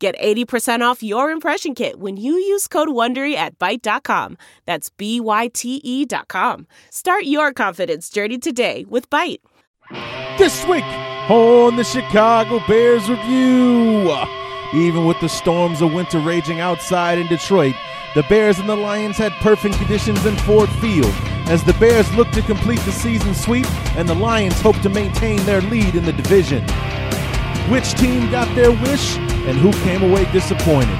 Get 80% off your impression kit when you use code WONDERY at Byte.com. That's B-Y-T-E dot com. Start your confidence journey today with Byte. This week on the Chicago Bears Review. Even with the storms of winter raging outside in Detroit, the Bears and the Lions had perfect conditions in Ford Field as the Bears look to complete the season sweep and the Lions hope to maintain their lead in the division. Which team got their wish and who came away disappointed?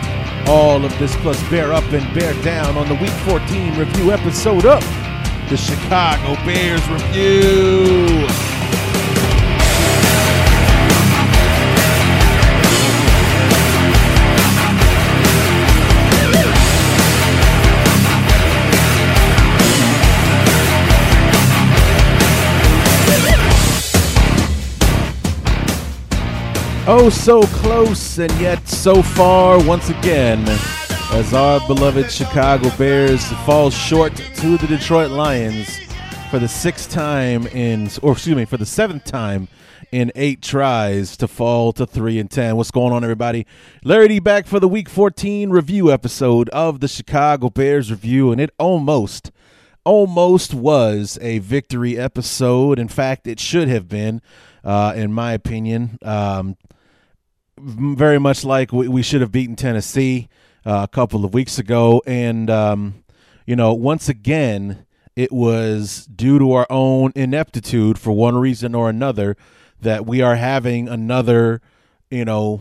All of this plus bear up and bear down on the Week 14 review episode of the Chicago Bears Review. Oh, so close and yet so far once again as our beloved Chicago Bears fall short to the Detroit Lions for the sixth time in, or excuse me, for the seventh time in eight tries to fall to three and ten. What's going on, everybody? Larry D back for the Week 14 review episode of the Chicago Bears review, and it almost, almost was a victory episode. In fact, it should have been, uh, in my opinion. Um, very much like we, we should have beaten Tennessee uh, a couple of weeks ago. And, um, you know, once again, it was due to our own ineptitude for one reason or another that we are having another, you know,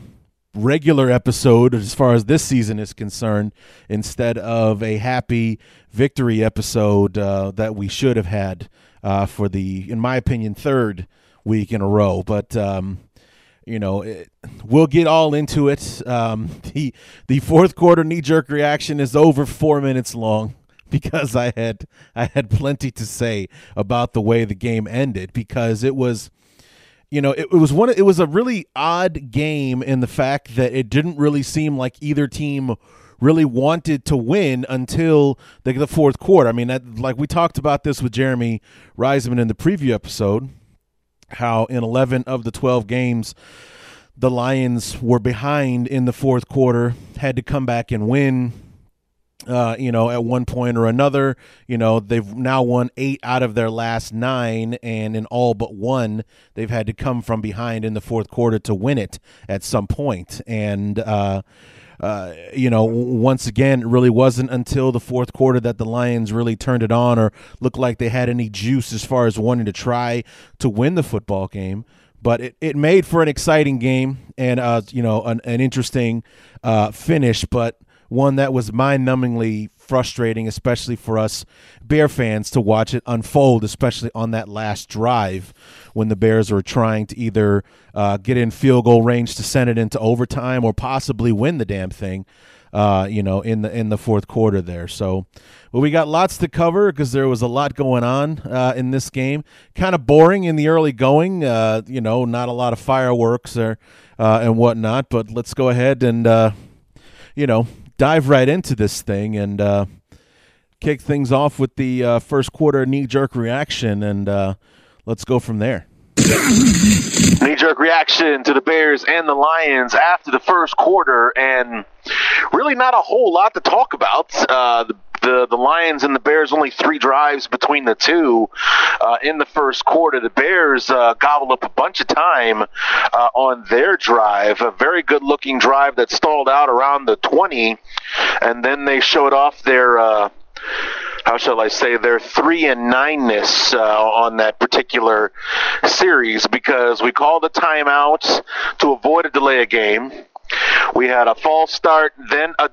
regular episode as far as this season is concerned instead of a happy victory episode uh, that we should have had uh, for the, in my opinion, third week in a row. But, um, you know, it, we'll get all into it. Um, the the fourth quarter knee jerk reaction is over four minutes long because I had I had plenty to say about the way the game ended because it was you know it, it was one it was a really odd game in the fact that it didn't really seem like either team really wanted to win until the, the fourth quarter. I mean, that, like we talked about this with Jeremy Reisman in the preview episode how in 11 of the 12 games the Lions were behind in the fourth quarter, had to come back and win. Uh, you know, at one point or another, you know, they've now won eight out of their last nine, and in all but one, they've had to come from behind in the fourth quarter to win it at some point. And, uh, you know, once again, it really wasn't until the fourth quarter that the Lions really turned it on or looked like they had any juice as far as wanting to try to win the football game. But it, it made for an exciting game and, uh, you know, an, an interesting uh, finish, but one that was mind numbingly frustrating, especially for us Bear fans to watch it unfold, especially on that last drive when the Bears were trying to either uh, get in field goal range to send it into overtime or possibly win the damn thing. Uh, you know, in the in the fourth quarter there. So, well, we got lots to cover because there was a lot going on uh, in this game. Kind of boring in the early going. Uh, you know, not a lot of fireworks or uh, and whatnot. But let's go ahead and uh, you know dive right into this thing and uh, kick things off with the uh, first quarter knee jerk reaction, and uh, let's go from there. knee jerk reaction to the Bears and the Lions after the first quarter, and really not a whole lot to talk about. Uh, the the the Lions and the Bears only three drives between the two uh, in the first quarter. The Bears uh, gobbled up a bunch of time uh, on their drive, a very good looking drive that stalled out around the 20, and then they showed off their. Uh, how shall I say, their three and nineness uh, on that particular series because we called a timeout to avoid a delay of game. We had a false start, then a,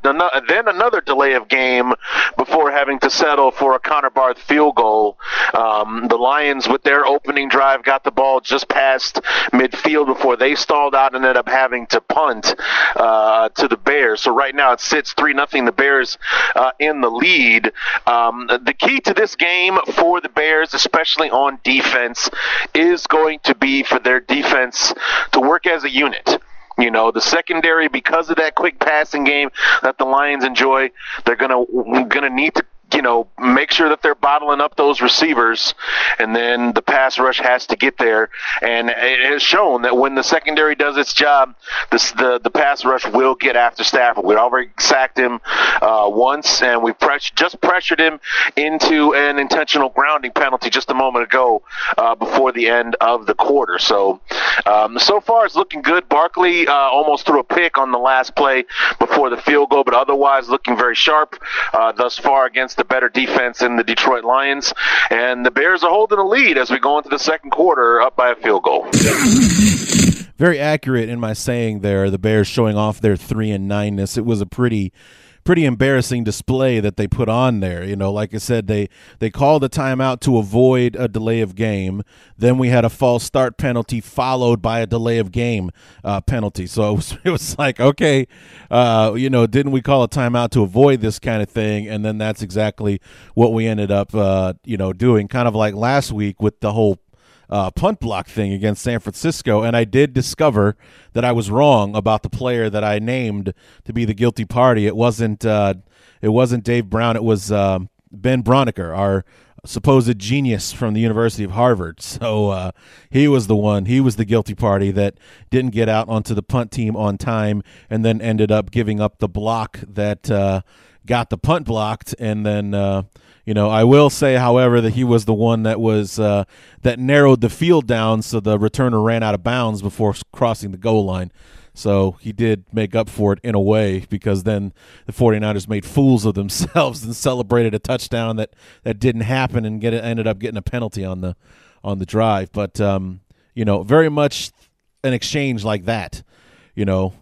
then another delay of game before having to settle for a Connor Barth field goal. Um, the Lions, with their opening drive, got the ball just past midfield before they stalled out and ended up having to punt uh, to the Bears. So right now it sits three nothing. The Bears uh, in the lead. Um, the key to this game for the Bears, especially on defense, is going to be for their defense to work as a unit. You know, the secondary, because of that quick passing game that the Lions enjoy, they're gonna gonna need to you know, make sure that they're bottling up those receivers, and then the pass rush has to get there. And it has shown that when the secondary does its job, the the pass rush will get after Stafford. We already sacked him uh, once, and we press, just pressured him into an intentional grounding penalty just a moment ago uh, before the end of the quarter. So, um, so far it's looking good. Barkley uh, almost threw a pick on the last play before the field goal, but otherwise looking very sharp uh, thus far against the better defense in the Detroit Lions. And the Bears are holding a lead as we go into the second quarter, up by a field goal. Very accurate in my saying there. The Bears showing off their three and nineness. It was a pretty pretty embarrassing display that they put on there. You know, like I said, they they called the timeout to avoid a delay of game. Then we had a false start penalty followed by a delay of game uh, penalty. So it was, it was like, okay, uh, you know, didn't we call a timeout to avoid this kind of thing? And then that's exactly what we ended up, uh, you know, doing. Kind of like last week with the whole uh, punt block thing against San Francisco, and I did discover that I was wrong about the player that I named to be the guilty party. It wasn't uh, it wasn't Dave Brown. It was um, Ben Braunecker, our supposed genius from the University of Harvard. So uh, he was the one. He was the guilty party that didn't get out onto the punt team on time, and then ended up giving up the block that uh, got the punt blocked, and then uh, you know, I will say, however, that he was the one that was uh, that narrowed the field down, so the returner ran out of bounds before crossing the goal line. So he did make up for it in a way because then the 49ers made fools of themselves and celebrated a touchdown that, that didn't happen and get ended up getting a penalty on the on the drive. But um, you know, very much an exchange like that. You know,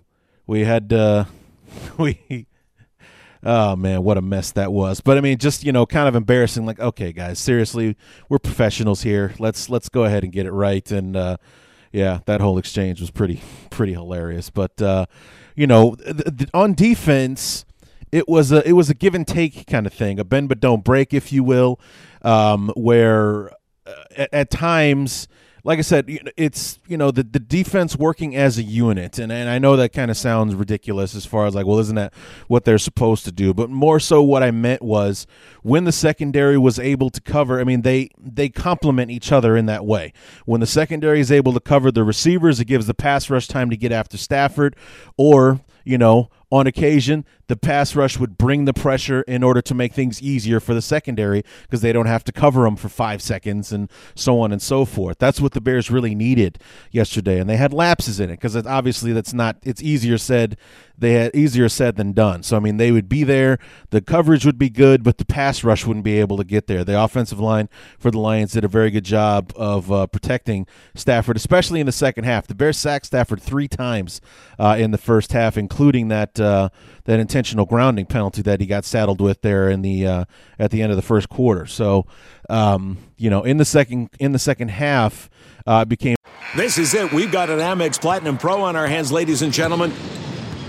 we had uh, we Oh man, what a mess that was. But I mean, just you know, kind of embarrassing. Like, okay, guys, seriously, we're professionals here. Let's let's go ahead and get it right. And uh, yeah, that whole exchange was pretty pretty hilarious. But uh, you know, th- th- on defense, it was a it was a give and take kind of thing, a bend but don't break, if you will, um, where uh, at, at times like I said, it's you know the the defense working as a unit, and and I know that kind of sounds ridiculous as far as like, well, isn't that what they're supposed to do? But more so, what I meant was when the secondary was able to cover. I mean, they they complement each other in that way. When the secondary is able to cover the receivers, it gives the pass rush time to get after Stafford, or you know, on occasion, the pass rush would bring the pressure in order to make things easier for the secondary because they don't have to cover them for five seconds and so on and so forth. That's what the Bears really needed yesterday, and they had lapses in it because obviously that's not. It's easier said they had easier said than done. So I mean, they would be there, the coverage would be good, but the pass rush wouldn't be able to get there. The offensive line for the Lions did a very good job of uh, protecting Stafford, especially in the second half. The Bears sacked Stafford three times uh, in the first half, including that uh, that intentional grounding penalty that he got saddled with there in the uh, at the end of the first quarter. So, um, you know, in the second in the second half, uh, became. This is it. We've got an Amex Platinum Pro on our hands, ladies and gentlemen.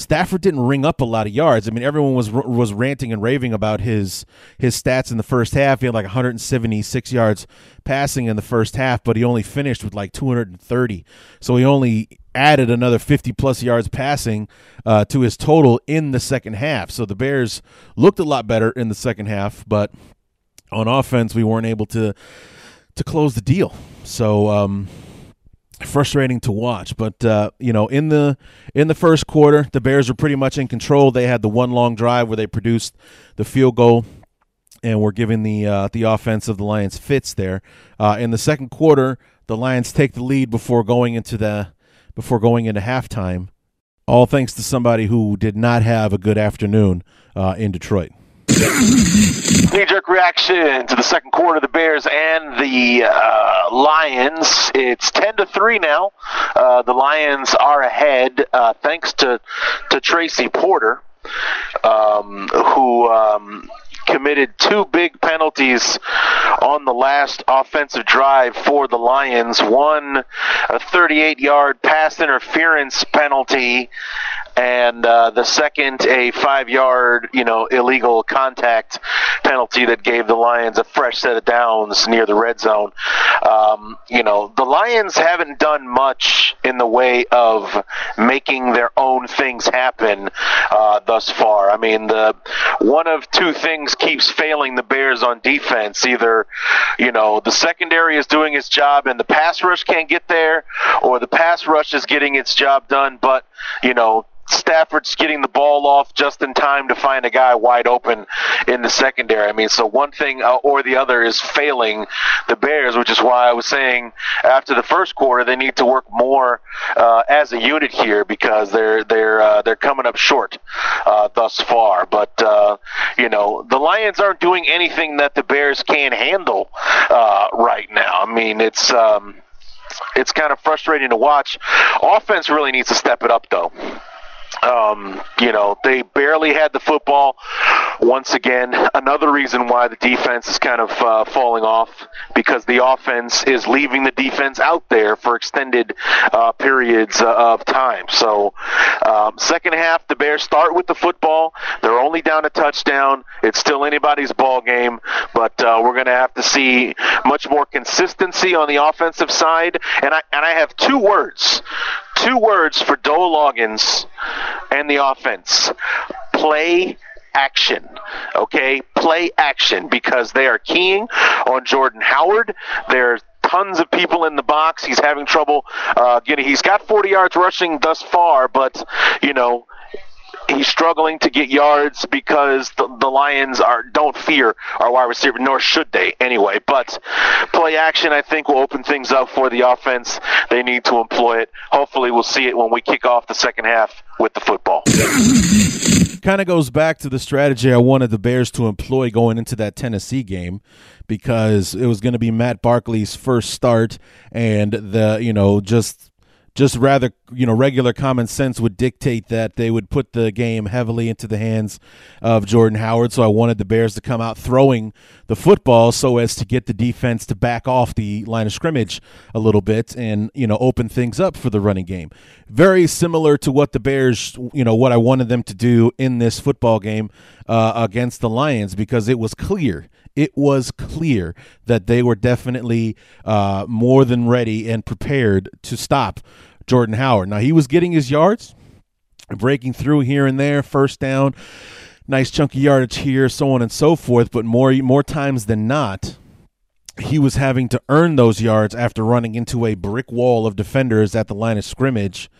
Stafford didn't ring up a lot of yards. I mean, everyone was was ranting and raving about his his stats in the first half. He had like 176 yards passing in the first half, but he only finished with like 230. So he only added another 50 plus yards passing uh, to his total in the second half. So the Bears looked a lot better in the second half, but on offense, we weren't able to to close the deal. So um, frustrating to watch. But uh, you know, in the in the first quarter, the Bears were pretty much in control. They had the one long drive where they produced the field goal. And we're giving the uh, the offense of the Lions fits there. Uh, in the second quarter, the Lions take the lead before going into the before going into halftime. All thanks to somebody who did not have a good afternoon uh, in Detroit. Knee jerk reaction to the second quarter, the Bears and the uh, Lions. It's 10 to 3 now. Uh, the Lions are ahead uh, thanks to, to Tracy Porter, um, who. Um, committed two big penalties on the last offensive drive for the Lions. One, a 38 yard pass interference penalty, and uh, the second a five yard you know illegal contact penalty that gave the Lions a fresh set of downs near the red zone. Um, you know the Lions haven't done much in the way of making their own things happen uh, thus far. I mean the one of two things keeps failing the Bears on defense. Either you know the secondary is doing its job and the pass rush can't get there, or the pass rush is getting its job done, but you know Stafford's getting the ball off just in time to find a guy wide open in the secondary. I mean, so one thing uh, or the other is failing the Bears, which is why I was saying after the first quarter they need to work more uh, as a unit here because they're they're uh, they're coming up short uh, thus far. But uh, you know, the Lions aren't doing anything that the Bears can handle uh, right now. I mean, it's. Um, it's kind of frustrating to watch. Offense really needs to step it up, though. Um, you know, they barely had the football. Once again, another reason why the defense is kind of uh, falling off because the offense is leaving the defense out there for extended uh, periods uh, of time. So, um, second half, the Bears start with the football. They're only down a touchdown. It's still anybody's ball game, but uh, we're going to have to see much more consistency on the offensive side. And I and I have two words two words for Dowell Loggains and the offense play action. Okay? Play action because they are keying on Jordan Howard. There's tons of people in the box. He's having trouble uh, getting. He's got 40 yards rushing thus far, but you know he's struggling to get yards because the, the Lions are don't fear our wide receiver, nor should they anyway. But play action, I think, will open things up for the offense. They need to employ it. Hopefully, we'll see it when we kick off the second half with the football. kind of goes back to the strategy I wanted the Bears to employ going into that Tennessee game because it was going to be Matt Barkley's first start and the you know just just rather you know regular common sense would dictate that they would put the game heavily into the hands of Jordan Howard. So I wanted the Bears to come out throwing the football so as to get the defense to back off the line of scrimmage a little bit and you know open things up for the running game. Very similar to what the Bears you know what I wanted them to do in this football game uh, against the Lions because it was clear it was clear that they were definitely uh, more than ready and prepared to stop Jordan Howard. Now, he was getting his yards, breaking through here and there, first down, nice chunky yardage here, so on and so forth. But more, more times than not, he was having to earn those yards after running into a brick wall of defenders at the line of scrimmage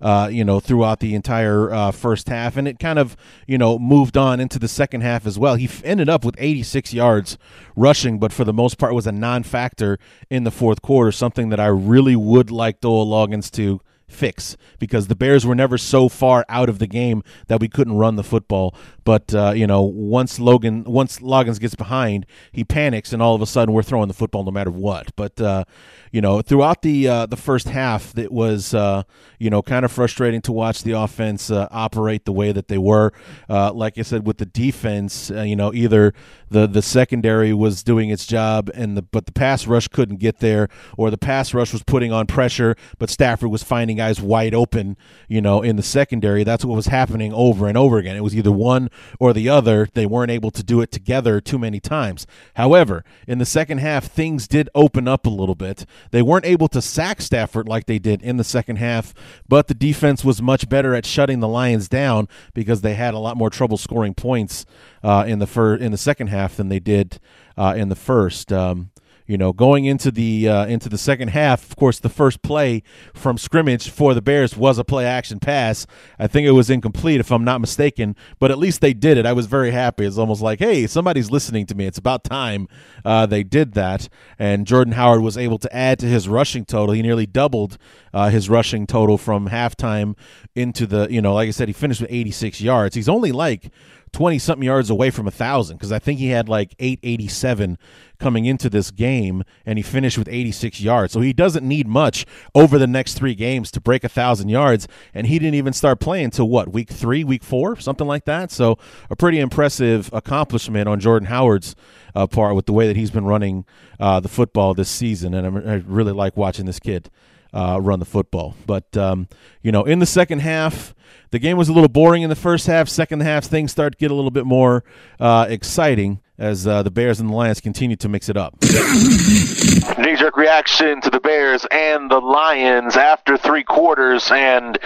uh, you know, throughout the entire uh, first half, and it kind of, you know, moved on into the second half as well. He ended up with 86 yards rushing, but for the most part was a non-factor in the fourth quarter. Something that I really would like Dowell Loggains to fix because the Bears were never so far out of the game that we couldn't run the football. But uh, you know, once Logan, once Loggains gets behind, he panics, and all of a sudden we're throwing the football no matter what. But uh, you know, throughout the uh, the first half, it was uh, you know kind of frustrating to watch the offense uh, operate the way that they were. Uh, like I said, with the defense, you know, either the the secondary was doing its job, and the but the pass rush couldn't get there, or the pass rush was putting on pressure, but Stafford was finding guys wide open, you know, in the secondary. That's what was happening over and over again. It was either one or the other. They weren't able to do it together too many times. However, in the second half, things did open up a little bit. They weren't able to sack Stafford like they did in the second half, but the defense was much better at shutting the Lions down because they had a lot more trouble scoring points uh, in the fir- in the second half than they did uh, in the first. Um, you know, going into the uh, into the second half, of course, the first play from scrimmage for the Bears was a play action pass. I think it was incomplete, if I'm not mistaken, but at least they did it. I was very happy. It's almost like, hey, somebody's listening to me. It's about time uh, they did that. And Jordan Howard was able to add to his rushing total. He nearly doubled uh, his rushing total from halftime into the, you know, like I said, he finished with 86 yards. He's only like 20 something yards away from a thousand because I think he had like 887 coming into this game and he finished with 86 yards. So he doesn't need much over the next three games to break a thousand yards. And he didn't even start playing until what, week three, week four, something like that. So a pretty impressive accomplishment on Jordan Howard's uh, part with the way that he's been running uh, the football this season. And I really like watching this kid. Uh, run the football. But, um, you know, in the second half, the game was a little boring in the first half. Second half, things start to get a little bit more uh, exciting as uh, the Bears and the Lions continue to mix it up. Knee jerk reaction to the Bears and the Lions after three quarters, and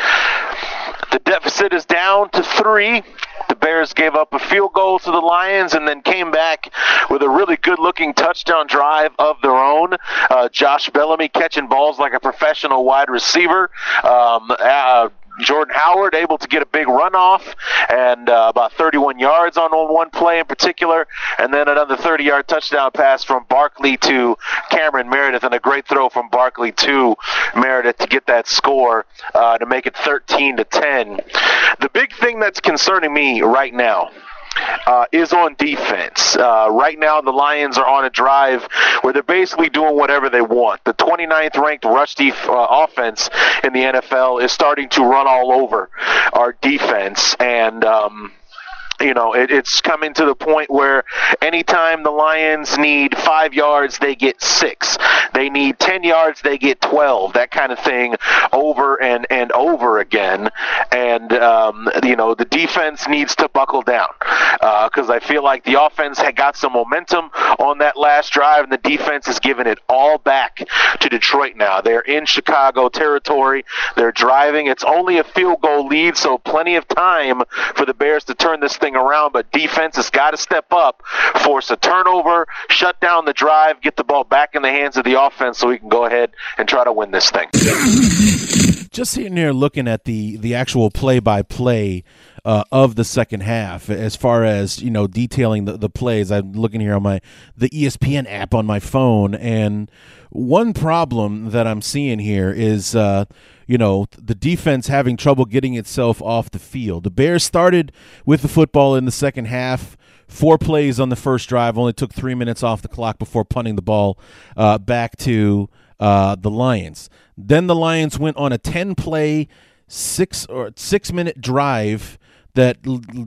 the deficit is down to three. The Bears gave up a field goal to the Lions and then came back with a really good looking touchdown drive of their own. Uh, Josh Bellamy catching balls like a professional wide receiver. Um, uh, Jordan Howard able to get a big runoff and uh, about 31 yards on one play in particular, and then another 30 yard touchdown pass from Barkley to Cameron Meredith, and a great throw from Barkley to Meredith to get that score uh, to make it 13 to 10. The big thing that's concerning me right now uh, is on defense. Uh, right now, the Lions are on a drive where they're basically doing whatever they want. The 29th ranked rush def- uh, offense in the NFL is starting to run all over our defense, and um, you know, it, it's coming to the point where anytime the Lions need five yards, they get six. They need 10 yards, they get 12. That kind of thing over and, and over again. And, um, you know, the defense needs to buckle down because uh, I feel like the offense had got some momentum on that last drive, and the defense is giving it all back to Detroit now. They're in Chicago territory. They're driving. It's only a field goal lead, so plenty of time for the Bears to turn this thing around, but defense has got to step up, force a turnover, shut down the drive, get the ball back in the hands of the offense so we can go ahead and try to win this thing. Just sitting here looking at the the actual play by play of the second half, as far as you know, detailing the, the plays. I'm looking here on my the ESPN app on my phone, and one problem that I'm seeing here is. Uh, you know, the defense having trouble getting itself off the field. The Bears started with the football in the second half. Four plays on the first drive, only took three minutes off the clock before punting the ball uh, back to uh, the Lions. Then the Lions went on a 10 play, six or six minute drive that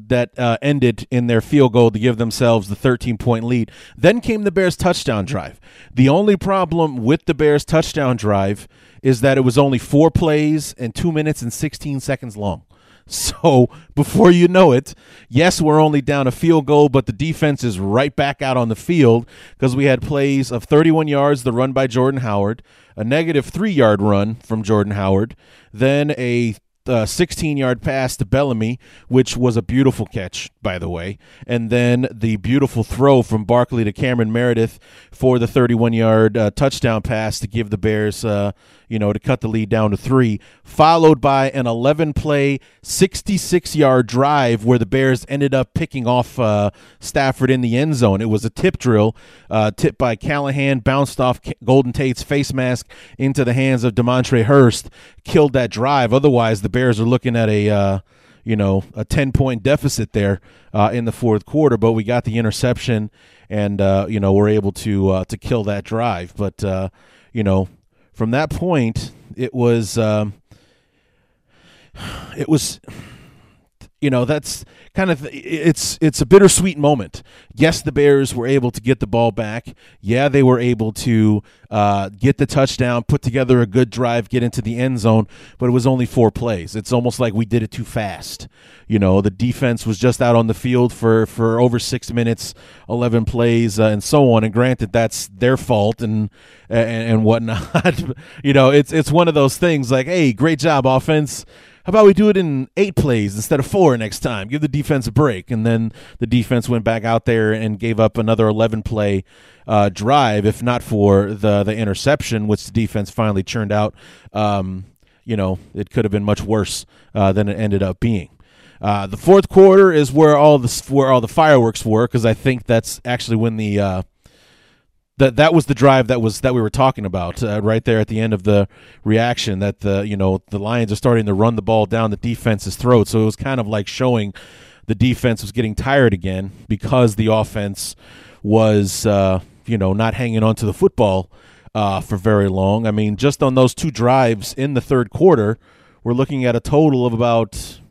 that uh, ended in their field goal to give themselves the 13 point lead. Then came the Bears touchdown drive. The only problem with the Bears touchdown drive is that it was only four plays and two minutes and 16 seconds long. So before you know it, yes, we're only down a field goal, but the defense is right back out on the field because we had plays of 31 yards, the run by Jordan Howard, a negative three yard run from Jordan Howard, then a uh, 16 yard pass to Bellamy, which was a beautiful catch, by the way. And then the beautiful throw from Barkley to Cameron Meredith for the 31 yard uh, touchdown pass to give the Bears, uh, you know, to cut the lead down to three, followed by an 11 play, 66 yard drive where the Bears ended up picking off uh, Stafford in the end zone. It was a tip drill, uh, tipped by Callahan, bounced off Golden Tate's face mask into the hands of Demontre Hurst, killed that drive. Otherwise, the Bears are looking at a. Uh, you know, a 10 point deficit there uh, in the fourth quarter, but we got the interception and, uh, you know, we're able to, uh, to kill that drive. But, uh, you know, from that point, it was, um, it was, you know, that's kind of it's it's a bittersweet moment. Yes, the Bears were able to get the ball back. Yeah, they were able to uh, get the touchdown, put together a good drive, get into the end zone, but it was only four plays. It's almost like we did it too fast. You know, the defense was just out on the field for for over six minutes, eleven plays, uh, and so on. And granted, that's their fault and and, and whatnot. you know, it's it's one of those things like, hey, great job, offense about we do it in eight plays instead of four next time? Give the defense a break. And then the defense went back out there and gave up another 11 play uh, drive, if not for the, the interception, which the defense finally churned out. Um, you know, it could have been much worse uh, than it ended up being. Uh, the fourth quarter is where all the where all the fireworks were because I think that's actually when the uh, that that was the drive that was that we were talking about uh, right there at the end of the reaction that the you know the Lions are starting to run the ball down the defense's throat. So it was kind of like showing the defense was getting tired again because the offense was uh, you know not hanging on to the football uh, for very long. I mean just on those two drives in the third quarter we're looking at a total of about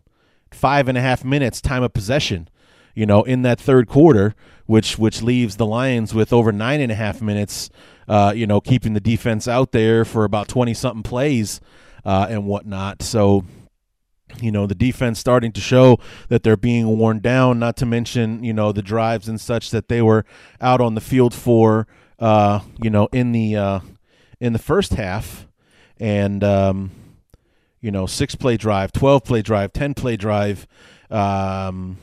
five and a half minutes time of possession you know in that third quarter which which leaves the Lions with over nine and a half minutes. Uh, you know, keeping the defense out there for about twenty something plays uh, and whatnot. So you know the defense starting to show that they're being worn down not to mention you know the drives and such that they were out on the field for uh you know in the uh in the first half and um you know six play drive 12 play drive 10 play drive um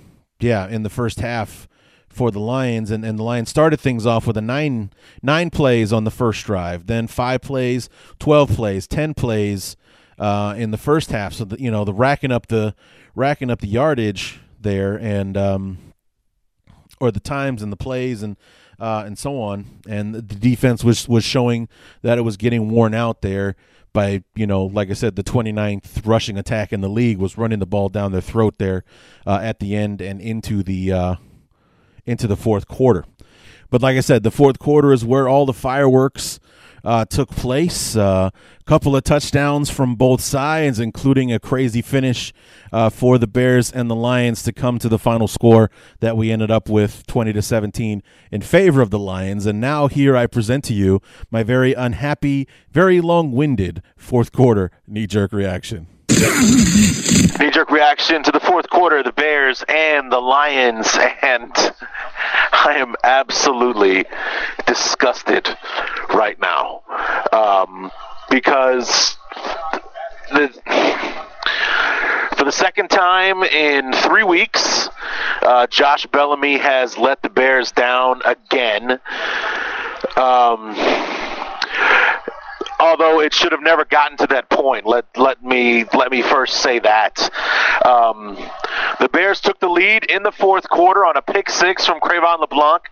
yeah in the first half for the Lions, and, and the Lions started things off with a nine nine plays on the first drive, then five plays, twelve plays, ten plays uh, in the first half. So the, you know the racking up the racking up the yardage there, and um, or the times and the plays and uh, and so on, and the defense was was showing that it was getting worn out there by you know like i said the 29th rushing attack in the league was running the ball down their throat there uh, at the end and into the uh, into the fourth quarter. But like I said, the fourth quarter is where all the fireworks uh, took place. A uh, couple of touchdowns from both sides, including a crazy finish uh, for the Bears and the Lions to come to the final score that we ended up with 20 to 17 in favor of the Lions. And now here I present to you my very unhappy, very long-winded fourth quarter knee-jerk reaction. Knee jerk reaction to the fourth quarter, the Bears and the Lions, and I am absolutely disgusted right now um, because the, for the second time in three weeks, uh, Josh Bellamy has let the Bears down again. Um, although it should have never gotten to that point. Let let me let me first say that. Um, the Bears took the lead in the fourth quarter on a pick six from Cre'Von LeBlanc.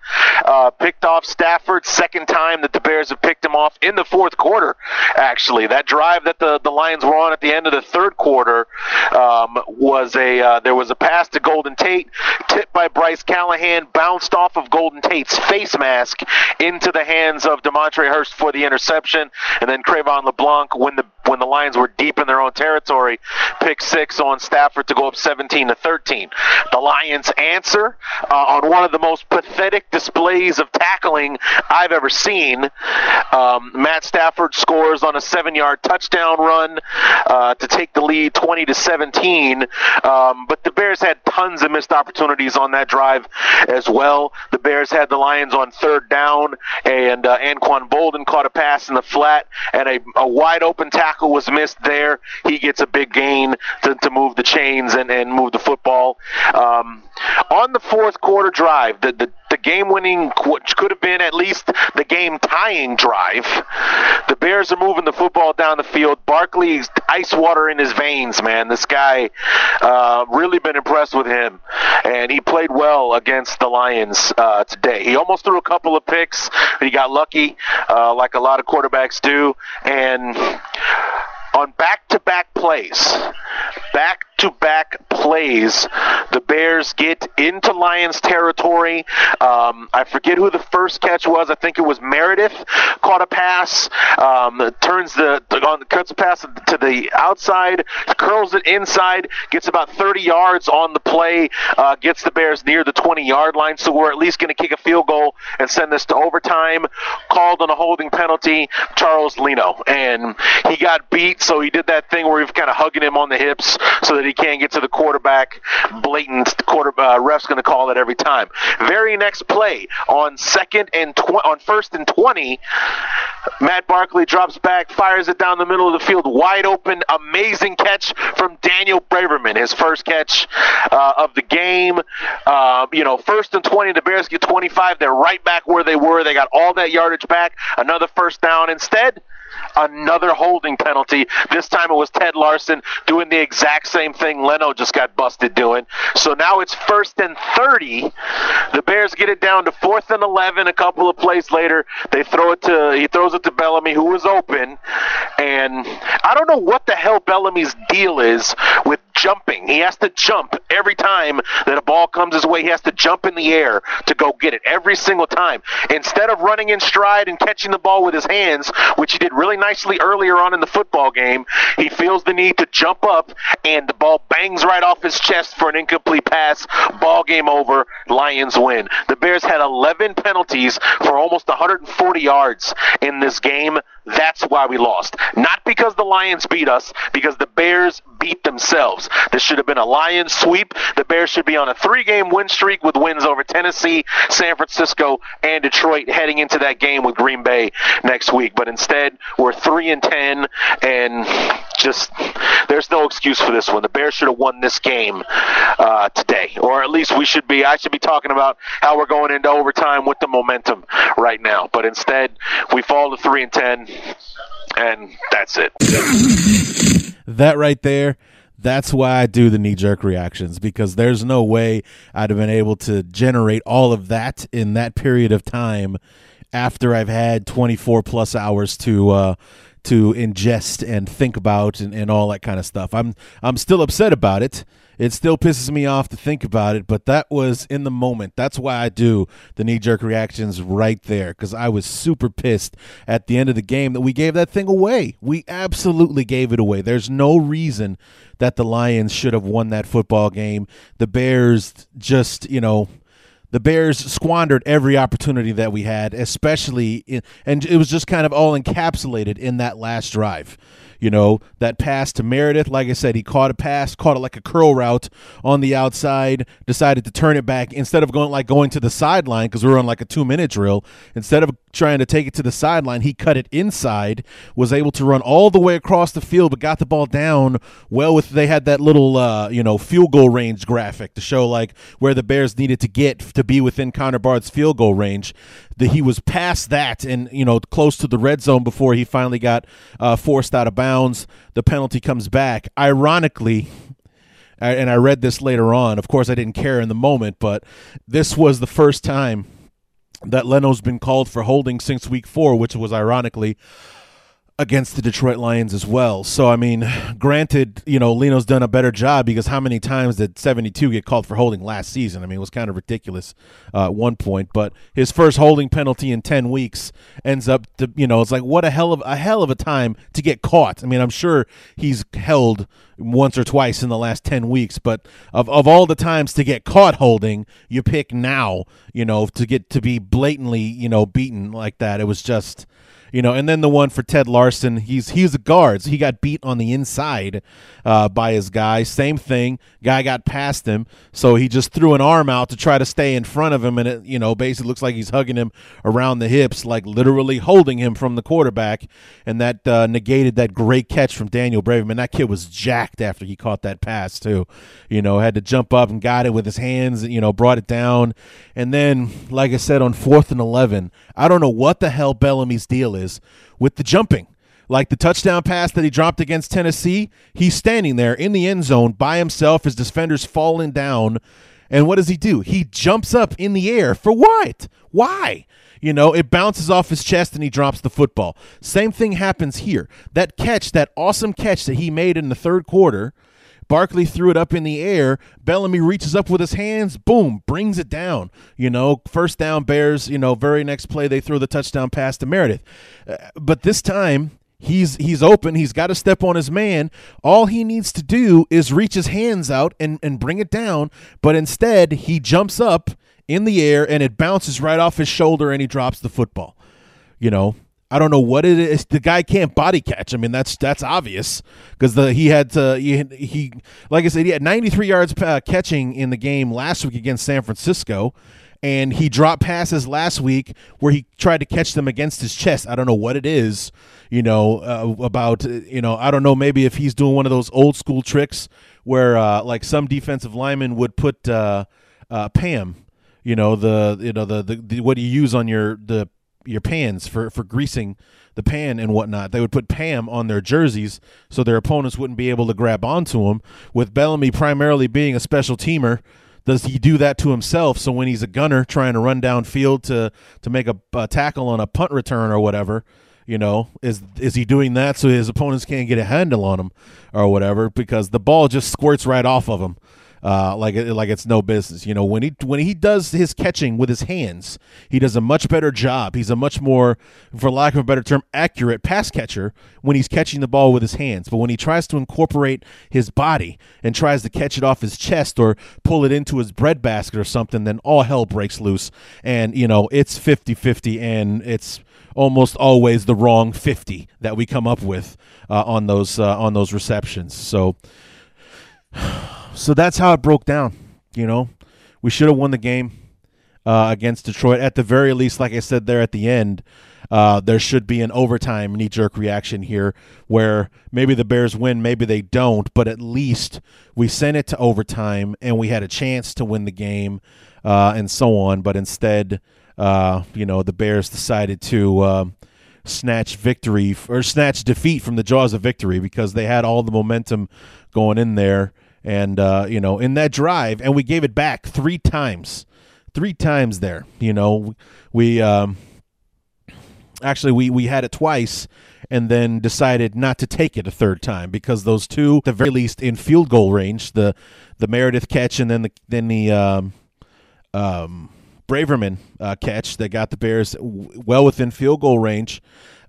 Uh, picked off Stafford, second time that the Bears have picked him off in the fourth quarter, actually. That drive that the, the Lions were on at the end of the third quarter um, was a, uh, there was a pass to Golden Tate, tipped by Bryce Callahan, bounced off of Golden Tate's face mask into the hands of Demontre Hurst for the interception, and then Cre'Von LeBlanc, when the when the Lions were deep in their own territory, pick six on Stafford to go up 17 to 13. The Lions answer uh, on one of the most pathetic displays of tackling I've ever seen. Um, Matt Stafford scores on a seven-yard touchdown run uh, to take the lead 20 to 17. Um, but the Bears had tons of missed opportunities on that drive as well. The Bears had the Lions on third down, and uh, Anquan Boldin caught a pass in the flat, and a, a wide open tackle tackle was missed there. He gets a big gain to, to move the chains and, and move the football. Um, on the fourth quarter drive, the, the, the game winning, which could have been at least the game tying drive, the Bears are moving the football down the field. Barkley's ice water in his veins, man. This guy, uh, really been impressed with him. And he played well against the Lions uh, today. He almost threw a couple of picks, but he got lucky, uh, like a lot of quarterbacks do. And on back to back plays, back to back plays, the Bears get into Lions territory. Um, I forget who the first catch was. I think it was Meredith caught a pass, um, turns the, the cuts a pass to the outside, curls it inside, gets about 30 yards on the play, uh, gets the Bears near the 20 yard line. So we're at least going to kick a field goal and send this to overtime. Called on a holding penalty, Charles Leno, and he got beat. So he did that thing where he was kind of hugging him on the hips so that he can't get to the quarterback. Blatant quarter uh, ref's going to call it every time. Very next play on second and tw- on first and 20, Matt Barkley drops back, fires it down the middle of the field, wide open, amazing catch from Daniel Braverman, his first catch uh, of the game. Uh, you know, first and 20, the Bears get 25. They're right back where they were. They got all that yardage back. Another first down. Instead, another holding penalty. This time it was Ted Larsen doing the exact same thing Leno just got busted doing. So now it's first and 30. The Bears get it down to fourth and 11. A couple of plays later, they throw it to he throws it to Bellamy, who was open, and I don't know what the hell Bellamy's deal is with jumping. He has to jump every time that a ball comes his way. He has to jump in the air to go get it every single time. Instead of running in stride and catching the ball with his hands, which he did really nicely earlier on in the football game, he feels the need to jump up and the ball bangs right off his chest for an incomplete pass. Ball game over. Lions win. The Bears had 11 penalties for almost 140 yards in this game. That's why we lost. Not because the Lions beat us, because the Bears beat themselves. This should have been a Lions sweep. The Bears should be on a three game win streak with wins over Tennessee, San Francisco, and Detroit heading into that game with Green Bay next week. But instead, we're 3 and 10, and just there's no excuse for this one. The Bears should have won this game uh, today, or at least we should be. I should be talking about how we're going into overtime with the momentum right now. But instead, we fall to 3 and 10 and that's it. that right there that's why I do the knee jerk reactions because there's no way I'd have been able to generate all of that in that period of time after I've had 24 plus hours to uh, to ingest and think about and, and all that kind of stuff. I'm I'm still upset about it it still pisses me off to think about it, but that was in the moment. That's why I do the knee jerk reactions right there because I was super pissed at the end of the game that we gave that thing away. We absolutely gave it away. There's no reason that the Lions should have won that football game. The Bears just, you know, the Bears squandered every opportunity that we had, especially in, and it was just kind of all encapsulated in that last drive. You know, that pass to Meredith, like I said, he caught a pass, caught it like a curl route on the outside, decided to turn it back instead of going like going to the sideline because we were on like a two minute drill. Instead of trying to take it to the sideline, he cut it inside, was able to run all the way across the field, but got the ball down well with they had that little uh, you know, field goal range graphic to show like where the Bears needed to get to be within Connor Barth's field goal range. That he was past that and you know close to the red zone before he finally got uh, forced out of bounds the penalty comes back. Ironically, and I read this later on. Of course, I didn't care in the moment, but this was the first time that Leno's been called for holding since week four, which was ironically against the Detroit Lions as well. So I mean, granted, you know, Leno's done a better job because how many times did 72 get called for holding last season? I mean, it was kind of ridiculous uh, at one point, but his first holding penalty in 10 weeks ends up to, you know, it's like what a hell of a hell of a time to get caught. I mean, I'm sure he's held once or twice in the last 10 weeks, but of of all the times to get caught holding, you pick now, you know, to get to be blatantly, you know, beaten like that. It was just you know, and then the one for Ted Larsen, he's he's a guard, so he got beat on the inside uh, by his guy. Same thing, guy got past him, so he just threw an arm out to try to stay in front of him, and it you know basically looks like he's hugging him around the hips, like literally holding him from the quarterback, and that uh, negated that great catch from Daniel Braverman. That kid was jacked after he caught that pass too, you know, had to jump up and got it with his hands, you know, brought it down, and then like I said on fourth and eleven, I don't know what the hell Bellamy's deal is is with the jumping. Like the touchdown pass that he dropped against Tennessee, he's standing there in the end zone by himself, his defenders falling down, And what does he do? He jumps up in the air for what? Why? You know, it bounces off his chest and he drops the football. Same thing happens here. That catch, that awesome catch that he made in the third quarter, Barkley threw it up in the air. Bellamy reaches up with his hands, boom, brings it down. You know, first down Bears, you know, very next play they throw the touchdown pass to Meredith. Uh, but this time he's he's open, he's got to step on his man. All he needs to do is reach his hands out and and bring it down, but instead he jumps up in the air and it bounces right off his shoulder and he drops the football. You know, I don't know what it is. The guy can't body catch. I mean, that's that's obvious because the he had to he, he like I said he had 93 yards uh, catching in the game last week against San Francisco, and he dropped passes last week where he tried to catch them against his chest. I don't know what it is, you know, uh, about you know I don't know maybe if he's doing one of those old school tricks where uh, like some defensive lineman would put uh, uh Pam you know the you know the, the, the what you use on your the your pans for for greasing the pan and whatnot. They would put Pam on their jerseys so their opponents wouldn't be able to grab onto them. With Bellamy primarily being a special teamer, does he do that to himself? So when he's a gunner trying to run downfield to to make a, a tackle on a punt return or whatever, you know, is is he doing that so his opponents can't get a handle on him or whatever? Because the ball just squirts right off of him uh, like like it's no business. You know, when he when he does his catching with his hands, he does a much better job. He's a much more, for lack of a better term, accurate pass catcher when he's catching the ball with his hands. But when he tries to incorporate his body and tries to catch it off his chest or pull it into his breadbasket or something, then all hell breaks loose. And you know, it's 50-50 and it's almost always the wrong 50 that we come up with uh, on those uh, on those receptions. So so that's how it broke down. You know, we should have won the game uh, against Detroit. At the very least, like I said there at the end, uh, there should be an overtime knee jerk reaction here where maybe the Bears win, maybe they don't, but at least we sent it to overtime and we had a chance to win the game uh, and so on. But instead, uh, you know, the Bears decided to. Um, snatch victory or snatch defeat from the jaws of victory because they had all the momentum going in there and uh, you know in that drive and we gave it back three times three times there you know we um, actually we we had it twice and then decided not to take it a third time because those two at the very least in field goal range the the Meredith catch and then the then the um, um, Braverman uh, catch that got the Bears well within field goal range.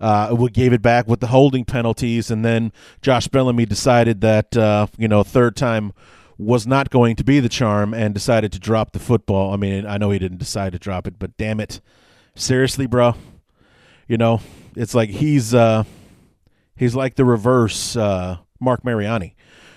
Uh, we gave it back with the holding penalties, and then Josh Bellamy decided that uh, you know third time was not going to be the charm and decided to drop the football. I mean, I know he didn't decide to drop it, but damn it, seriously, bro. You know, it's like he's uh, he's like the reverse uh, Marc Mariani,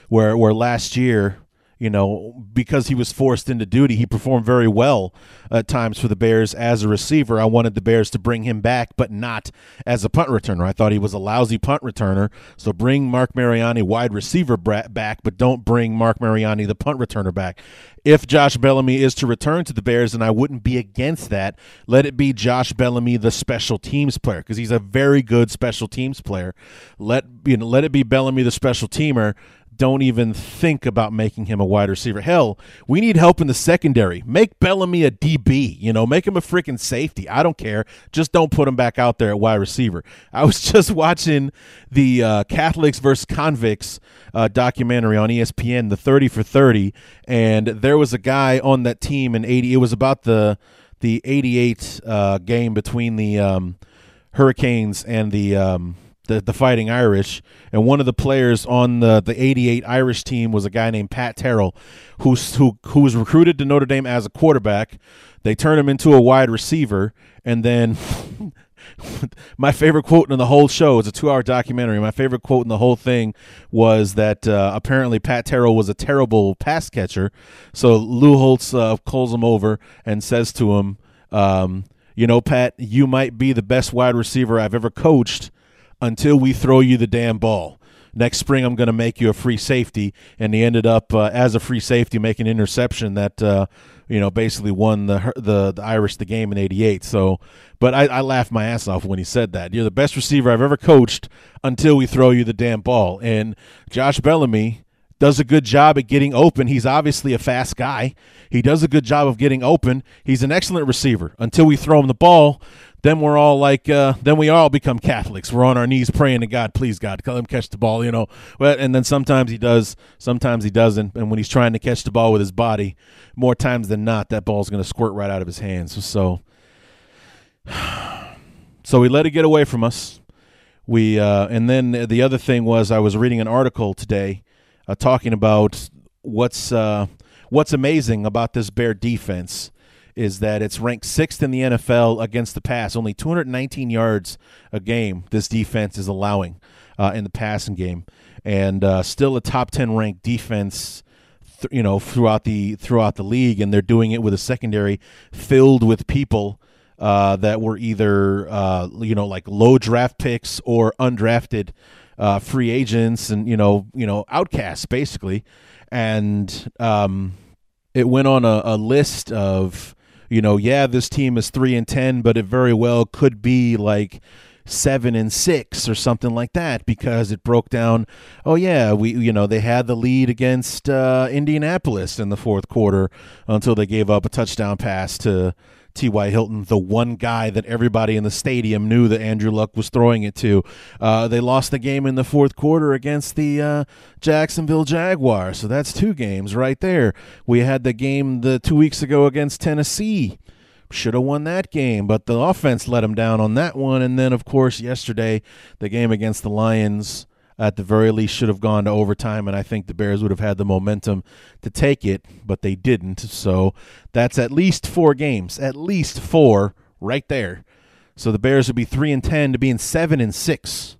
where where last year you know, because he was forced into duty, he performed very well at times for the Bears as a receiver. I wanted the Bears to bring him back, but not as a punt returner. I thought he was a lousy punt returner. So bring Marc Mariani wide receiver back, but don't bring Marc Mariani the punt returner back. If Josh Bellamy is to return to the Bears, and I wouldn't be against that, let it be Josh Bellamy the special teams player because he's a very good special teams player. Let you know, let it be Bellamy the special teamer don't even think about making him a wide receiver. Hell, we need help in the secondary. Make Bellamy a DB, you know, make him a freaking safety. I don't care. Just don't put him back out there at wide receiver. I was just watching the uh, Catholics versus Convicts uh, documentary on ESPN, the 30 for 30, and there was a guy on that team in 80. It was about the the 88 uh, game between the um, Hurricanes and the um, the, the Fighting Irish, and one of the players on the, the 88 Irish team was a guy named Pat Terrell, who's, who, who was recruited to Notre Dame as a quarterback. They turned him into a wide receiver, and then my favorite quote in the whole show is a two hour documentary. My favorite quote in the whole thing was that uh, apparently Pat Terrell was a terrible pass catcher. So Lou Holtz uh, calls him over and says to him, um, You know, Pat, you might be the best wide receiver I've ever coached until we throw you the damn ball. Next spring, I'm going to make you a free safety. And he ended up, uh, as a free safety, making interception that, uh, you know, basically won the, the, the Irish the game in 88. So, but I, I laughed my ass off when he said that. You're the best receiver I've ever coached until we throw you the damn ball. And Josh Bellamy does a good job at getting open. He's obviously a fast guy. He does a good job of getting open. He's an excellent receiver until we throw him the ball. Then we're all like, uh, then we all become Catholics. We're on our knees praying to God, please God, let him catch the ball, you know. And then sometimes he does, sometimes he doesn't. And when he's trying to catch the ball with his body, more times than not, that ball's going to squirt right out of his hands. So, so we let it get away from us. We uh, and then the other thing was I was reading an article today uh, talking about what's uh, what's amazing about this Bear defense is that it's ranked sixth in the NFL against the pass. Only 219 yards a game this defense is allowing uh, in the passing game, and uh, still a top 10 ranked defense. You know, throughout the throughout the league, and they're doing it with a secondary filled with people uh, that were either uh, you know like low draft picks or undrafted uh, free agents and you know you know outcasts basically, and um, it went on a, a list of you know yeah this team is three and ten, but it very well could be like seven and six or something like that because it broke down. Oh yeah, we you know they had the lead against uh, Indianapolis in the fourth quarter until they gave up a touchdown pass to T.Y. Hilton, the one guy that everybody in the stadium knew that Andrew Luck was throwing it to. Uh, they lost the game in the fourth quarter against the uh, Jacksonville Jaguars. So that's two games right there. We had the game the two weeks ago against Tennessee. Should have won that game, but the offense let them down on that one. And then, of course, yesterday, the game against the Lions at the very least should have gone to overtime and I think the Bears would have had the momentum to take it, but they didn't. So that's at least 4 games, at least 4 right there. So the Bears would be 3 and 10 to being 7 and 6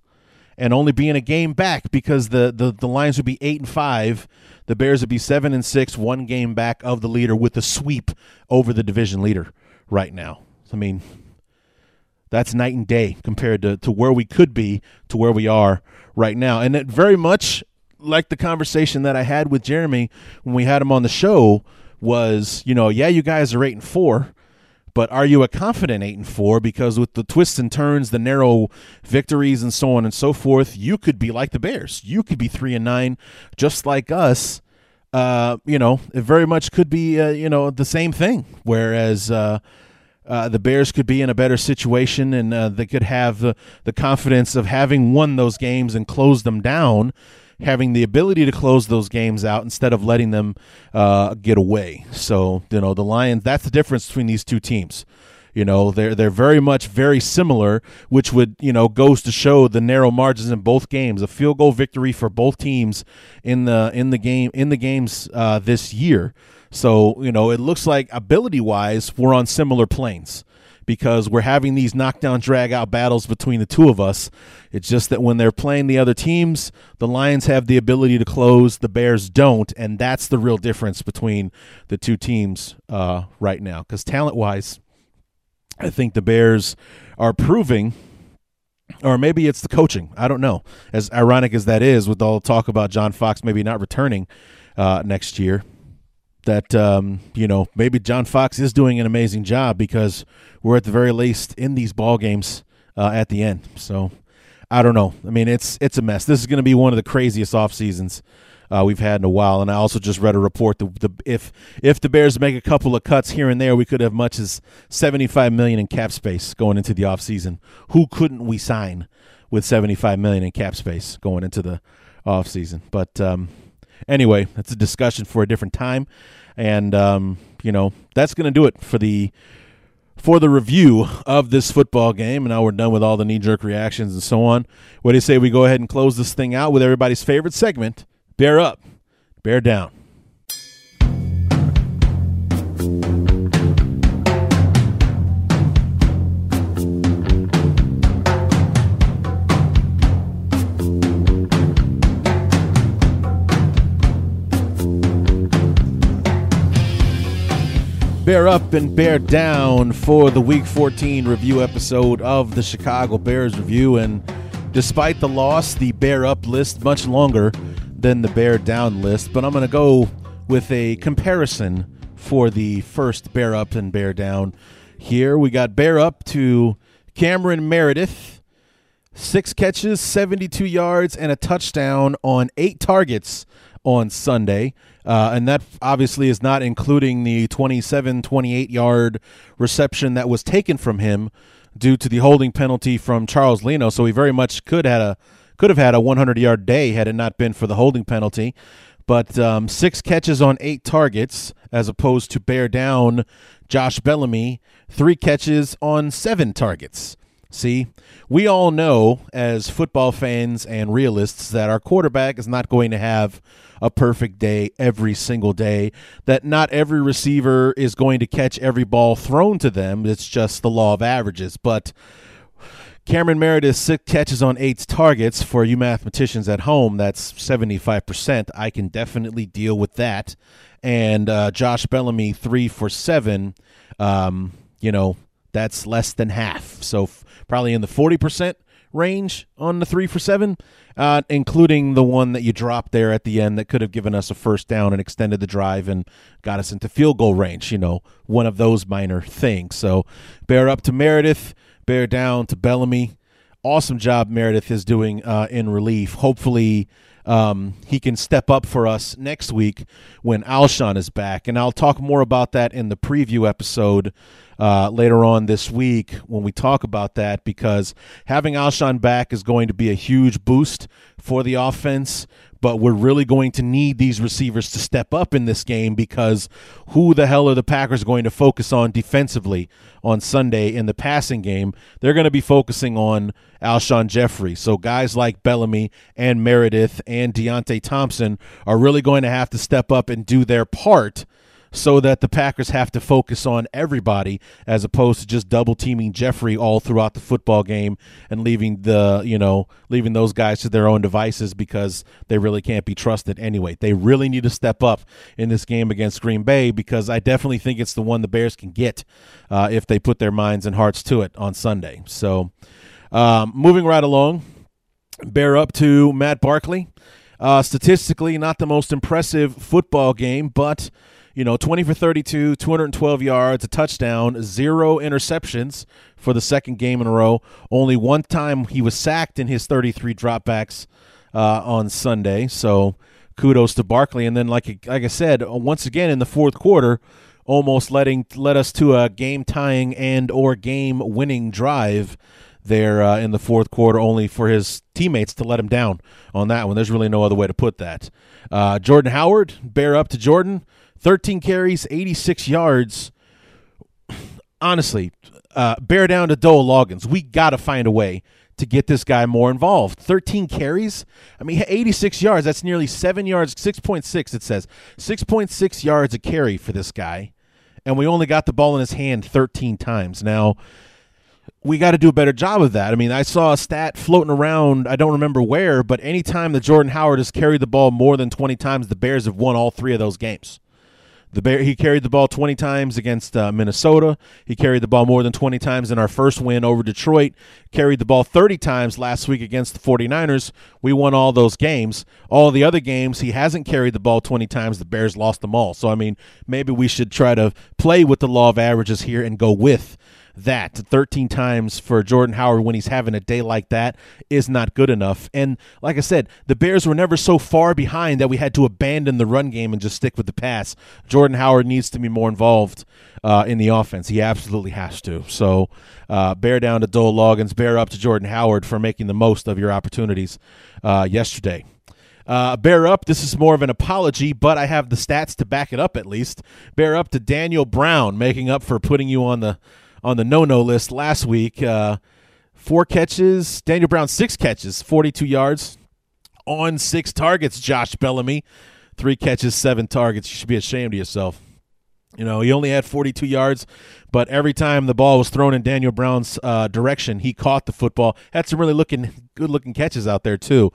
and only being a game back because the the, the Lions would be 8 and 5. The Bears would be 7 and 6, one game back of the leader with a sweep over the division leader right now. I mean, that's night and day compared to, to where we could be to where we are right now. And it very much like the conversation that I had with Jeremy when we had him on the show was, you know, yeah, you guys are eight and four, but are you a confident eight and four? Because with the twists and turns, the narrow victories, and so on and so forth, you could be like the Bears. You could be three and nine, just like us. Uh, you know, it very much could be, uh, you know, the same thing. Whereas, uh, uh, the Bears could be in a better situation and uh, they could have the, the confidence of having won those games and closed them down, having the ability to close those games out instead of letting them uh, get away. So, you know, the Lions, that's the difference between these two teams. You know, they're they're very much very similar, which would you know goes to show the narrow margins in both games. A field goal victory for both teams in the in the game in the games uh, this year. So, you know, it looks like ability wise, we're on similar planes because we're having these knockdown drag out battles between the two of us. It's just that when they're playing the other teams, the Lions have the ability to close, the Bears don't, and that's the real difference between the two teams uh, right now. Because talent wise, I think the Bears are proving. Or maybe it's the coaching. I don't know. As ironic as that is, with all the talk about John Fox maybe not returning uh, next year, that um, you know maybe John Fox is doing an amazing job because we're at the very least in these ball games uh, at the end. So I don't know. I mean, it's it's a mess. This is going to be one of the craziest off seasons uh, we've had in a while. And I also just read a report that the if if the Bears make a couple of cuts here and there, we could have much as seventy five million in cap space going into the off season. Who couldn't we sign with seventy five million in cap space going into the off season? But um, Anyway, that's a discussion for a different time, and um, you know that's going to do it for the for the review of this football game. And now we're done with all the knee jerk reactions and so on. What do you say we go ahead and close this thing out with everybody's favorite segment? Bear up, bear down. Bear up and bear down for the Week 14 review episode of the Chicago Bears review. And despite the loss, the bear up list much longer than the bear down list. But I'm going to go with a comparison for the first bear up and bear down. Here we got bear up to Cameron Meredith, Six catches, 72 yards, and a touchdown on eight targets on Sunday. Uh, and that obviously is not including the 27, 28 yard reception that was taken from him due to the holding penalty from Charles Leno. So he very much could had a could have had a 100 yard day had it not been for the holding penalty. But um, six catches on eight targets, as opposed to bear down Josh Bellamy, three catches on seven targets. See, we all know as football fans and realists that our quarterback is not going to have a perfect day every single day, that not every receiver is going to catch every ball thrown to them. It's just the law of averages. But Cameron Meredith six catches on eight targets for you mathematicians at home. That's 75%. I can definitely deal with that. And uh, Josh Bellamy, three for seven. Um, you know, that's less than half. So f- probably in the 40% range on the three for seven, uh, including the one that you dropped there at the end that could have given us a first down and extended the drive and got us into field goal range. You know, one of those minor things. So bear up to Meredith bear down to Bellamy. Awesome job Meredith is doing uh, in relief. Hopefully, um, he can step up for us next week when Alshon is back. And I'll talk more about that in the preview episode uh, later on this week when we talk about that because having Alshon back is going to be a huge boost for the offense but we're really going to need these receivers to step up in this game because who the hell are the Packers going to focus on defensively on Sunday in the passing game? They're going to be focusing on Alshon Jeffery. So guys like Bellamy and Meredith and Deonte Thompson are really going to have to step up and do their part so that the Packers have to focus on everybody as opposed to just double teaming Jeffery all throughout the football game and leaving the, you know, leaving those guys to their own devices because they really can't be trusted anyway. They really need to step up in this game against Green Bay because I definitely think it's the one the Bears can get uh, if they put their minds and hearts to it on Sunday. So, um, moving right along, bear up to Matt Barkley. Uh, statistically, not the most impressive football game, but you know, 20 for 32, 212 yards, a touchdown, zero interceptions for the second game in a row. Only one time he was sacked in his 33 dropbacks uh, on Sunday. So kudos to Barkley. And then, like like I said, once again in the fourth quarter, almost letting led us to a game tying and or game winning drive there uh, in the fourth quarter, only for his teammates to let him down on that one. There's really no other way to put that. Uh, Jordan Howard, bear up to Jordan. 13 carries, 86 yards. Honestly, uh, bear down to Dowell Loggains. We got to find a way to get this guy more involved. 13 carries. I mean, 86 yards. That's nearly seven yards, 6.6, it says. 6.6 yards a carry for this guy. And we only got the ball in his hand 13 times. Now, we got to do a better job of that. I mean, I saw a stat floating around, I don't remember where, but anytime that Jordan Howard has carried the ball more than 20 times, the Bears have won all three of those games. The Bear, he carried the ball 20 times against uh, Minnesota. He carried the ball more than 20 times in our first win over Detroit. Carried the ball 30 times last week against the 49ers. We won all those games. All the other games, he hasn't carried the ball 20 times. The Bears lost them all. So, I mean, maybe we should try to play with the law of averages here and go with that 13 times for Jordan Howard when he's having a day like that is not good enough. And like I said, the Bears were never so far behind that we had to abandon the run game and just stick with the pass. Jordan Howard needs to be more involved uh, in the offense. He absolutely has to. So uh, bear down to Dowell Loggains, bear up to Jordan Howard for making the most of your opportunities uh, yesterday. Uh, bear up. This is more of an apology, but I have the stats to back it up at least. Bear up to Daniel Brown, making up for putting you on the on the no-no list last week. Uh, four catches. Daniel Brown six catches, 42 yards on six targets. Josh Bellamy, three catches, seven targets. You should be ashamed of yourself. You know, he only had 42 yards, but every time the ball was thrown in Daniel Brown's uh, direction, he caught the football. Had some really looking good looking catches out there too,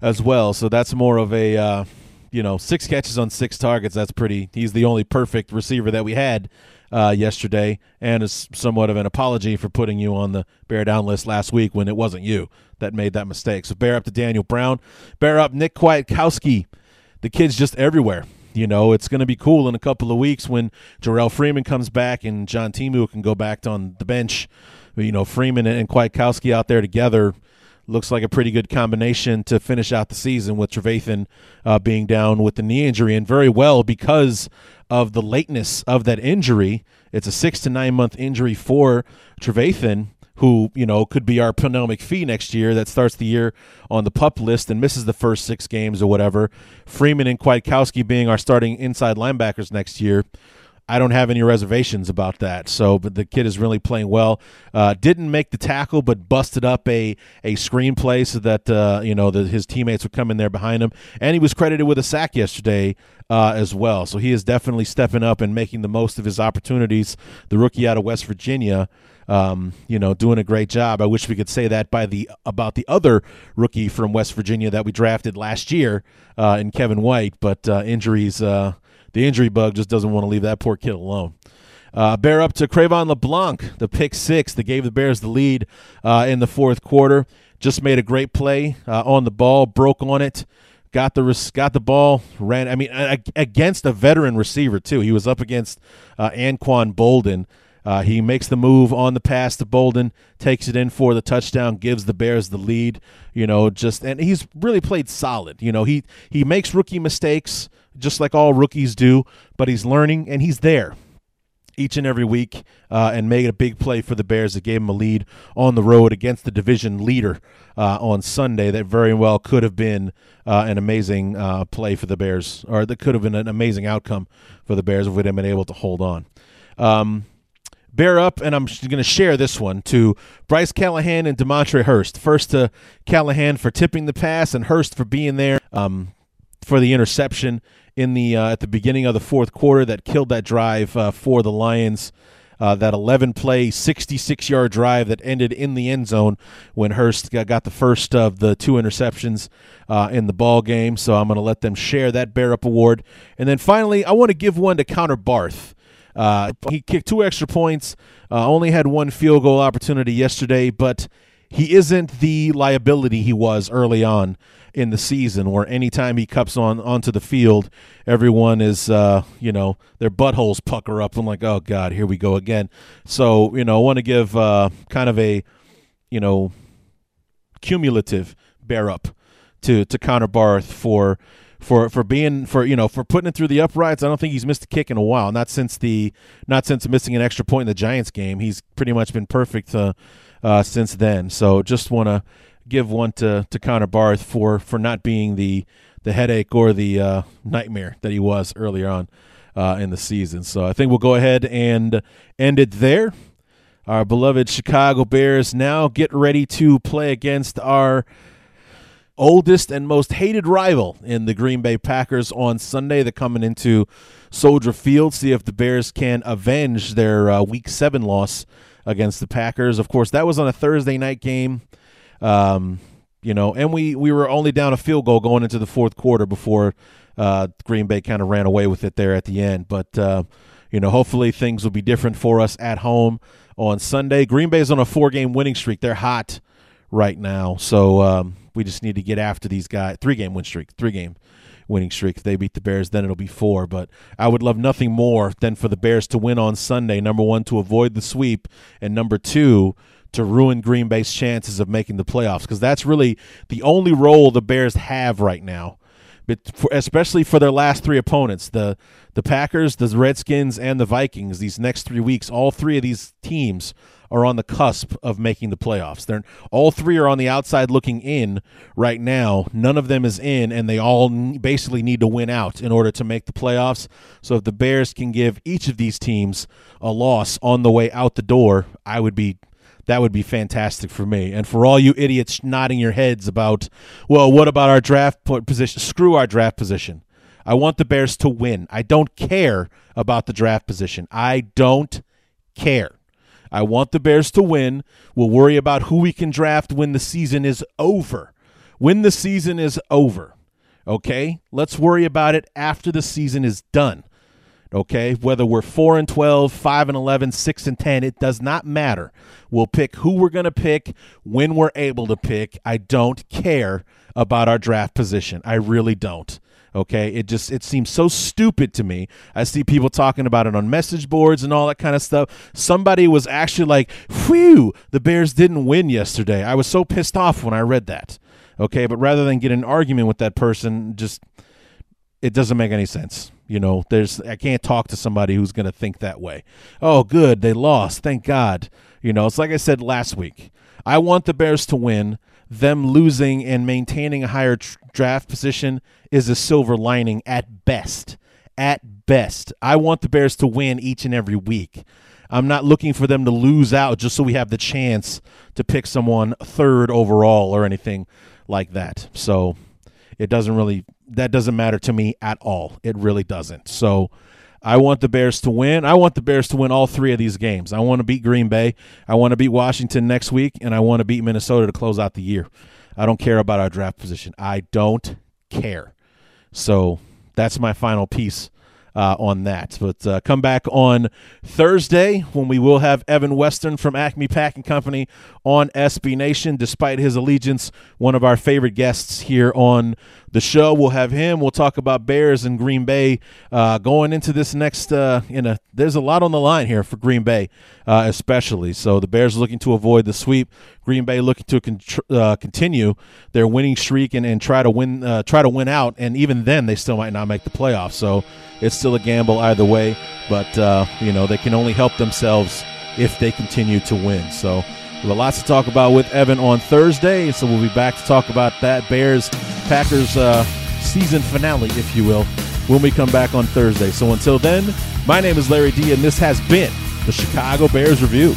as well. So that's more of a uh, you know six catches on six targets. That's pretty. He's the only perfect receiver that we had uh, yesterday, and is somewhat of an apology for putting you on the bear down list last week when it wasn't you that made that mistake. So bear up to Daniel Brown, bear up Nick Kwiatkowski. The kid's just everywhere. You know, it's going to be cool in a couple of weeks when Jerrell Freeman comes back and John Timu can go back on the bench. You know, Freeman and Kwiatkowski out there together looks like a pretty good combination to finish out the season with Trevathan uh, being down with the knee injury and very well because of the lateness of that injury. It's a six to nine month injury for Trevathan, who you know could be our Phil fee next year. That starts the year on the pup list and misses the first six games or whatever. Freeman and Kwiatkowski being our starting inside linebackers next year. I don't have any reservations about that. So, but the kid is really playing well. Uh, didn't make the tackle, but busted up a a screenplay so that uh, you know the, his teammates would come in there behind him, and he was credited with a sack yesterday uh, as well. So he is definitely stepping up and making the most of his opportunities. The rookie out of West Virginia. Um, you know, doing a great job. I wish we could say that by the about the other rookie from West Virginia that we drafted last year uh, in Kevin White, but uh, injuries uh, the injury bug just doesn't want to leave that poor kid alone. Uh, bear up to Cre'Von LeBlanc, the pick six that gave the Bears the lead uh, in the fourth quarter. Just made a great play uh, on the ball, broke on it, got the got the ball, ran. I mean, against a veteran receiver too. He was up against uh, Anquan Boldin. Uh, he makes the move on the pass to Boldin, takes it in for the touchdown, gives the Bears the lead. You know, just and he's really played solid. You know, he he makes rookie mistakes just like all rookies do, but he's learning and he's there each and every week uh, and made a big play for the Bears that gave him a lead on the road against the division leader uh, on Sunday. That very well could have been uh, an amazing uh, play for the Bears, or that could have been an amazing outcome for the Bears if we'd have been able to hold on. Um, bear up, and I'm going to share this one to Bryce Callahan and Demontre Hurst. First to Callahan for tipping the pass and Hurst for being there um, for the interception in the uh, at the beginning of the fourth quarter that killed that drive uh, for the Lions. Uh, that 11 play, 66 yard drive that ended in the end zone when Hurst got the first of the two interceptions uh, in the ball game. So I'm going to let them share that Bear Up Award. And then finally, I want to give one to Connor Barth. Uh, he kicked two extra points, uh, only had one field goal opportunity yesterday, but he isn't the liability he was early on in the season where anytime he cups on onto the field, everyone is uh, you know their buttholes pucker up and like oh god here we go again. So you know I want to give uh, kind of a you know cumulative bear up to to Connor Barth for for for being for you know for putting it through the uprights. I don't think he's missed a kick in a while. Not since the not since missing an extra point in the Giants game. He's pretty much been perfect uh, uh, since then. So just want to give one to to Connor Barth for for not being the the headache or the uh, nightmare that he was earlier on uh, in the season. So I think we'll go ahead and end it there. Our beloved Chicago Bears now get ready to play against our oldest and most hated rival in the Green Bay Packers on Sunday. They're coming into Soldier Field. See if the Bears can avenge their uh, Week Seven loss against the Packers. Of course, that was on a Thursday night game. Um, you know, and we we were only down a field goal going into the fourth quarter before uh, Green Bay kind of ran away with it there at the end. But uh, you know, hopefully things will be different for us at home on Sunday. Green Bay's on a four-game winning streak. They're hot right now, so um, we just need to get after these guys. Three-game win streak, three-game winning streak. If they beat the Bears, then it'll be four. But I would love nothing more than for the Bears to win on Sunday. Number one, to avoid the sweep, and number two to ruin Green Bay's chances of making the playoffs because that's really the only role the Bears have right now. But for, especially for their last three opponents, the the Packers, the Redskins, and the Vikings. These next three weeks, all three of these teams are on the cusp of making the playoffs. They're all three are on the outside looking in right now. None of them is in, and they all basically need to win out in order to make the playoffs. So if the Bears can give each of these teams a loss on the way out the door, I would be that would be fantastic for me. And for all you idiots nodding your heads about, well, what about our draft position? Screw our draft position. I want the Bears to win. I don't care about the draft position. I don't care. I want the Bears to win. We'll worry about who we can draft when the season is over. When the season is over. Okay? Let's worry about it after the season is done. Okay, whether we're 4 and 12, 5 and 11, 6 and 10, it does not matter. We'll pick who we're going to pick when we're able to pick. I don't care about our draft position. I really don't. Okay, it just it seems so stupid to me. I see people talking about it on message boards and all that kind of stuff. Somebody was actually like, "Phew, the Bears didn't win yesterday." I was so pissed off when I read that. Okay, but rather than get an argument with that person, just it doesn't make any sense. You know, there's I can't talk to somebody who's going to think that way. Oh, good, they lost. Thank God. You know, it's like I said last week. I want the Bears to win. Them losing and maintaining a higher tr- draft position is a silver lining at best. At best. I want the Bears to win each and every week. I'm not looking for them to lose out just so we have the chance to pick someone third overall or anything like that. So it doesn't really that doesn't matter to me at all. It really doesn't. So I want the Bears to win. I want the Bears to win all three of these games. I want to beat Green Bay. I want to beat Washington next week, and I want to beat Minnesota to close out the year. I don't care about our draft position. I don't care. So that's my final piece uh, on that. But uh, come back on Thursday when we will have Evan Western from Acme Packing Company on SB Nation. Despite his allegiance, one of our favorite guests here on the show. We'll have him. We'll talk about Bears and Green Bay uh, going into this next. Uh, in a, there's a lot on the line here for Green Bay, uh, especially. So the Bears looking to avoid the sweep. Green Bay looking to con- uh, continue their winning streak and, and try to win uh, try to win out. And even then, they still might not make the playoffs. So it's still a gamble either way. But uh, you know they can only help themselves if they continue to win. So. We have lots to talk about with Evan on Thursday, so we'll be back to talk about that Bears Packers uh, season finale, if you will, when we come back on Thursday. So until then, my name is Larry D, and this has been the Chicago Bears Review.